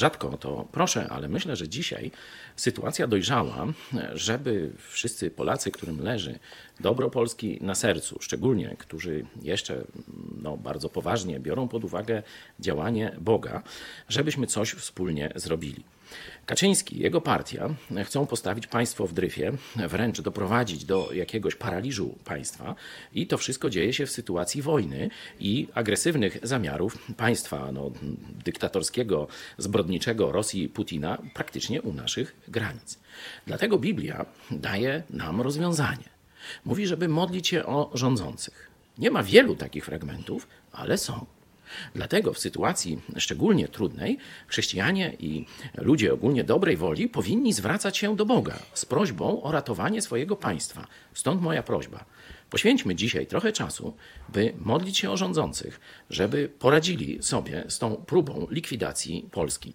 rzadko to proszę, ale myślę, że dzisiaj sytuacja dojrzała, żeby wszyscy Polacy, którym leży dobro Polski na sercu, szczególnie którzy jeszcze no, bardzo poważnie biorą pod uwagę działanie Boga, żebyśmy coś wspólnie zrobili. Kaczyński, jego partia chcą postawić państwo w dryfie, wręcz doprowadzić do jakiegoś paraliżu państwa i to wszystko dzieje się w sytuacji wojny i agresywnych zamiarów państwa no, dyktatorskiego, zbrodniczego Rosji Putina praktycznie u naszych granic. Dlatego Biblia daje nam rozwiązanie. Mówi, żeby modlić się o rządzących. Nie ma wielu takich fragmentów, ale są. Dlatego w sytuacji szczególnie trudnej chrześcijanie i ludzie ogólnie dobrej woli powinni zwracać się do Boga z prośbą o ratowanie swojego państwa. Stąd moja prośba. Poświęćmy dzisiaj trochę czasu, by modlić się o rządzących, żeby poradzili sobie z tą próbą likwidacji Polski.